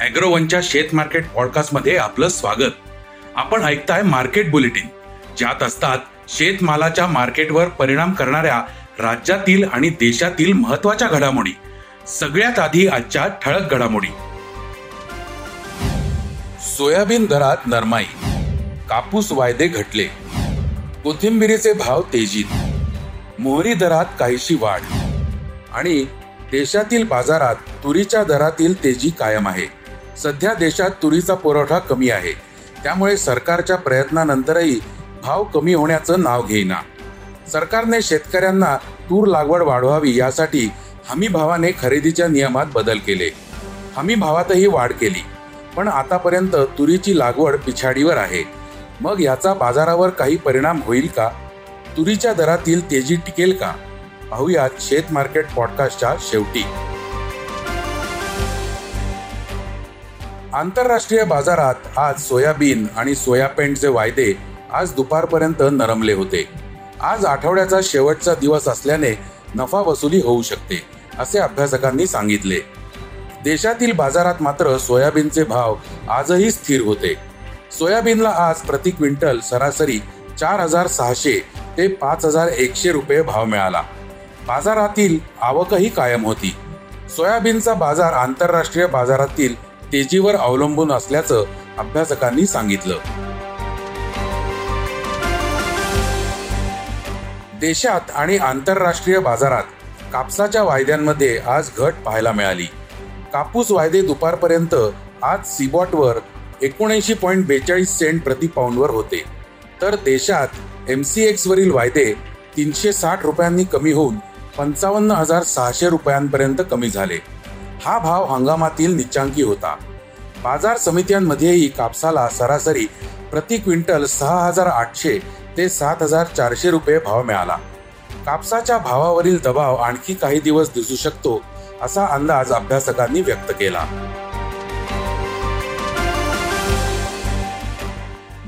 अॅग्रोवनच्या शेत मार्केट पॉडकास्टमध्ये आपलं स्वागत. आपण ऐकताय मार्केट बुलेटिन ज्यात असतात शेतमालाच्या मार्केटवर परिणाम करणाऱ्या राज्यातील आणि देशातील महत्त्वाच्या घडामोडी. सगळ्यात आधी आजच्या ठळक घडामोडी. सोयाबीन दरात नरमाई कापूस वायदे घटले कोथिंबिरीचे भाव तेजीत मोहरी दरात काहीशी वाढ आणि देशातील बाजारात तुरीच्या दरातील तेजी कायम आहे. सध्या देशात तुरीचा पुरवठा कमी आहे. त्यामुळे सरकारच्या प्रयत्नानंतरही भाव कमी होण्याचं नाव घेईना. सरकारने शेतकऱ्यांना तूर लागवड वाढवावी यासाठी हमी भावाने खरेदीच्या नियमात बदल केले. हमी भावातही वाढ केली. पण आतापर्यंत तुरीची लागवड पिछाडीवर आहे. मग याचा बाजारावर काही परिणाम होईल का? तुरीच्या दरातील तेजी टिकेल का? पाहुयात शेत मार्केट पॉडकास्टच्या शेवटी. आंतरराष्ट्रीय बाजारात आज सोयाबीन आणि सोयापेंटचे वायदे आज दुपारपर्यंत नरमले होते. आज आठवड्याचा शेवटचा दिवस असल्याने नफा वसुली होऊ शकते असे अभ्यासकांनी सांगितले. देशातील बाजारात मात्र सोयाबीनचे भाव आजही स्थिर होते. सोयाबीनला आज प्रति क्विंटल सरासरी चार हजार सहाशे ते पाच हजार एकशे रुपये भाव मिळाला. बाजारातील आवकही कायम होती. सोयाबीनचा बाजार आंतरराष्ट्रीय बाजारातील तेजीवर अवलंबून असल्याचं अभ्यासकांनी सांगितलं. देशात आणि आंतरराष्ट्रीय बाजारात कापसाच्या वायद्यांमध्ये आज घट पाहायला मिळाली. कापूस वायदे दुपारपर्यंत आज सीबॉटवर एकोणऐंशी पॉईंट बेचाळीस सेंट प्रति पाऊंडवर होते. तर देशात एम सी वरील वायदे तीनशे साठ रुपयांनी कमी होऊन पंचावन्न हजार सहाशे रुपयांपर्यंत कमी झाले. हा भाव हंगामातील निच्चांकी होता. बाजार समित्यांमध्येही कापसाला सरासरी प्रति क्विंटल सहा हजार आठशे ते सात हजार चारशे रुपये भाव मिळाला. कापसाच्या भावावरील दबाव आणखी काही दिवस दिसू शकतो असा अंदाज अभ्यासकांनी व्यक्त केला.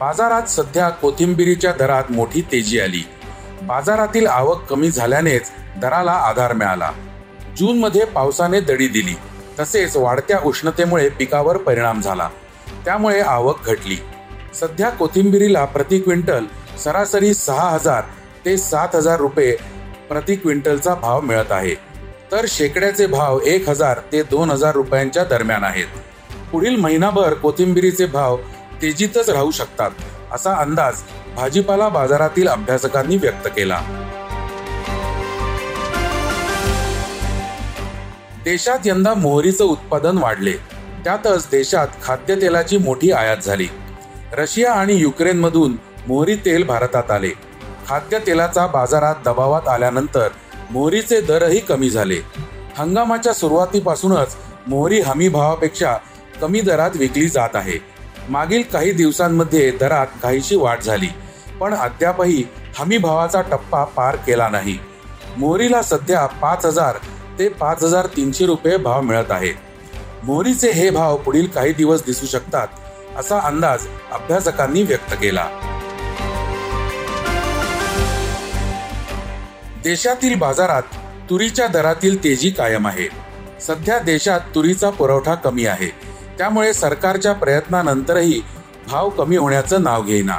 बाजारात सध्या कोथिंबिरीच्या दरात मोठी तेजी आली. बाजारातील आवक कमी झाल्यानेच दराला आधार मिळाला. जून मध्ये पावसाने दडी दिली. तसेच वाढत्या उष्णतेमुळे पिकावर परिणाम झाला. त्यामुळे आवक घटली. सध्या कोथिंबिरीला प्रति क्विंटल सरासरी सहा हजार ते सात हजार रुपये प्रति क्विंटलचा भाव मिळत आहे. तर शेकड्याचे भाव एक हजार ते दोन हजार रुपयांच्या दरम्यान आहेत. पुढील महिनाभर कोथिंबिरीचे भाव तेजीतच राहू शकतात असा अंदाज भाजीपाला बाजारातील अभ्यासकांनी व्यक्त केला. देशात यंदा मोहरीचं उत्पादन वाढले. त्यातच देशात खाद्यतेलाची मोठी आयात झाली. रशिया आणि युक्रेनमधून मोहरी तेल भारतात आले. खाद्यतेलाचा बाजारात दबावात आल्यानंतर मोहरीचे दरही कमी झाले. हंगामाच्या सुरुवातीपासूनच मोहरी हमी भावापेक्षा कमी दरात विकली जात आहे. मागील काही दिवसांमध्ये दरात काहीशी वाढ झाली पण अद्यापही हमी भावाचा टप्पा पार केला नाही. मोहरीला सध्या पाच हजार ते पाच हजार तीनशे रुपये भाव मिळत आहे. मोहरीचे हे भाव पुढील काही दिवस दिसू शकतात असा अंदाज अभ्यासकांनी व्यक्त केला. देशातील बाजारात तुरीच्या दरातील तेजी कायम आहे. सध्या देशात तुरीचा पुरवठा कमी आहे. त्यामुळे सरकारच्या प्रयत्नानंतरही भाव कमी होण्याचं नाव घेईना.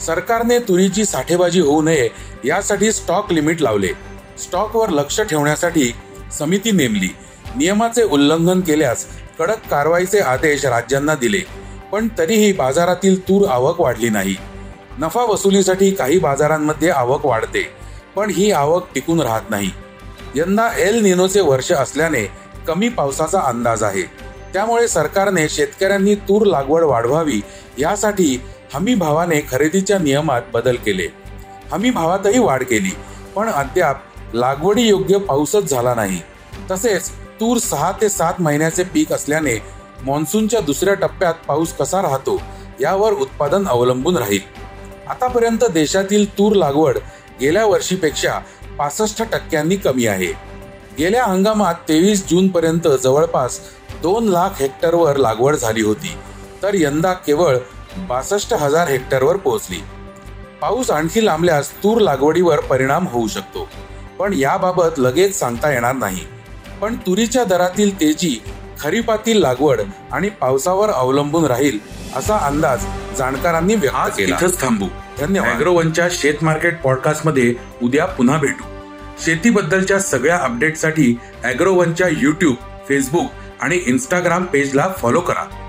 सरकारने तुरीची साठेबाजी होऊ नये यासाठी स्टॉक लिमिट लावले. स्टॉकवर लक्ष ठेवण्यासाठी समिती नेमली. नियमाचे उल्लंघन केल्यास कडक कारवाईचे आदेश राज्यांना दिले. पण तरीही बाजारातील तूर आवक वाढली नाही. नफा वसुलीसाठी काही बाजारांमध्ये आवक वाढते पण ही आवक टिकून राहत नाही. यंदा एल निनोचे वर्ष असल्याने कमी पावसाचा अंदाज आहे. त्यामुळे सरकारने शेतकऱ्यांनी तूर लागवड वाढवावी यासाठी हमी भावाने खरेदीच्या नियमात बदल केले. हमी भावातही वाढ केली पण अद्याप लागवडी योग्य पाऊसच झाला नाही. तसेच तूर सहा ते सात महिन्याचे पीक असल्याने मान्सूनच्या दुसऱ्या टप्प्यात पाऊस कसा राहतो यावर उत्पादन अवलंबून राहील. आतापर्यंत देशातील तूर लागवड गेल्या वर्षीपेक्षा पासष्ट टक्क्यांनी कमी आहे. गेल्या हंगामात तेवीस जून पर्यंत जवळपास दोन लाख हेक्टरवर लागवड झाली होती तर यंदा केवळ बासष्ट हजार हेक्टरवर पोहोचली. पाऊस आणखी लांबल्यास तूर लागवडीवर परिणाम होऊ शकतो. पण याबाबत लगेच सांगता येणार नाही. पण तुरीच्या दरातील तेजी खरीपातील लागवड आणि पावसावर अवलंबून राहील असा अंदाज जाणकारांनी व्यक्त केला. इथंच थांबू. धन्यवाद. शेत मार्केट पॉडकास्टमध्ये उद्या पुन्हा भेटू. शेतीबद्दलच्या सगळ्या अपडेटसाठी अॅग्रोवनच्या युट्यूब फेसबुक आणि इंस्टाग्राम पेजला फॉलो करा.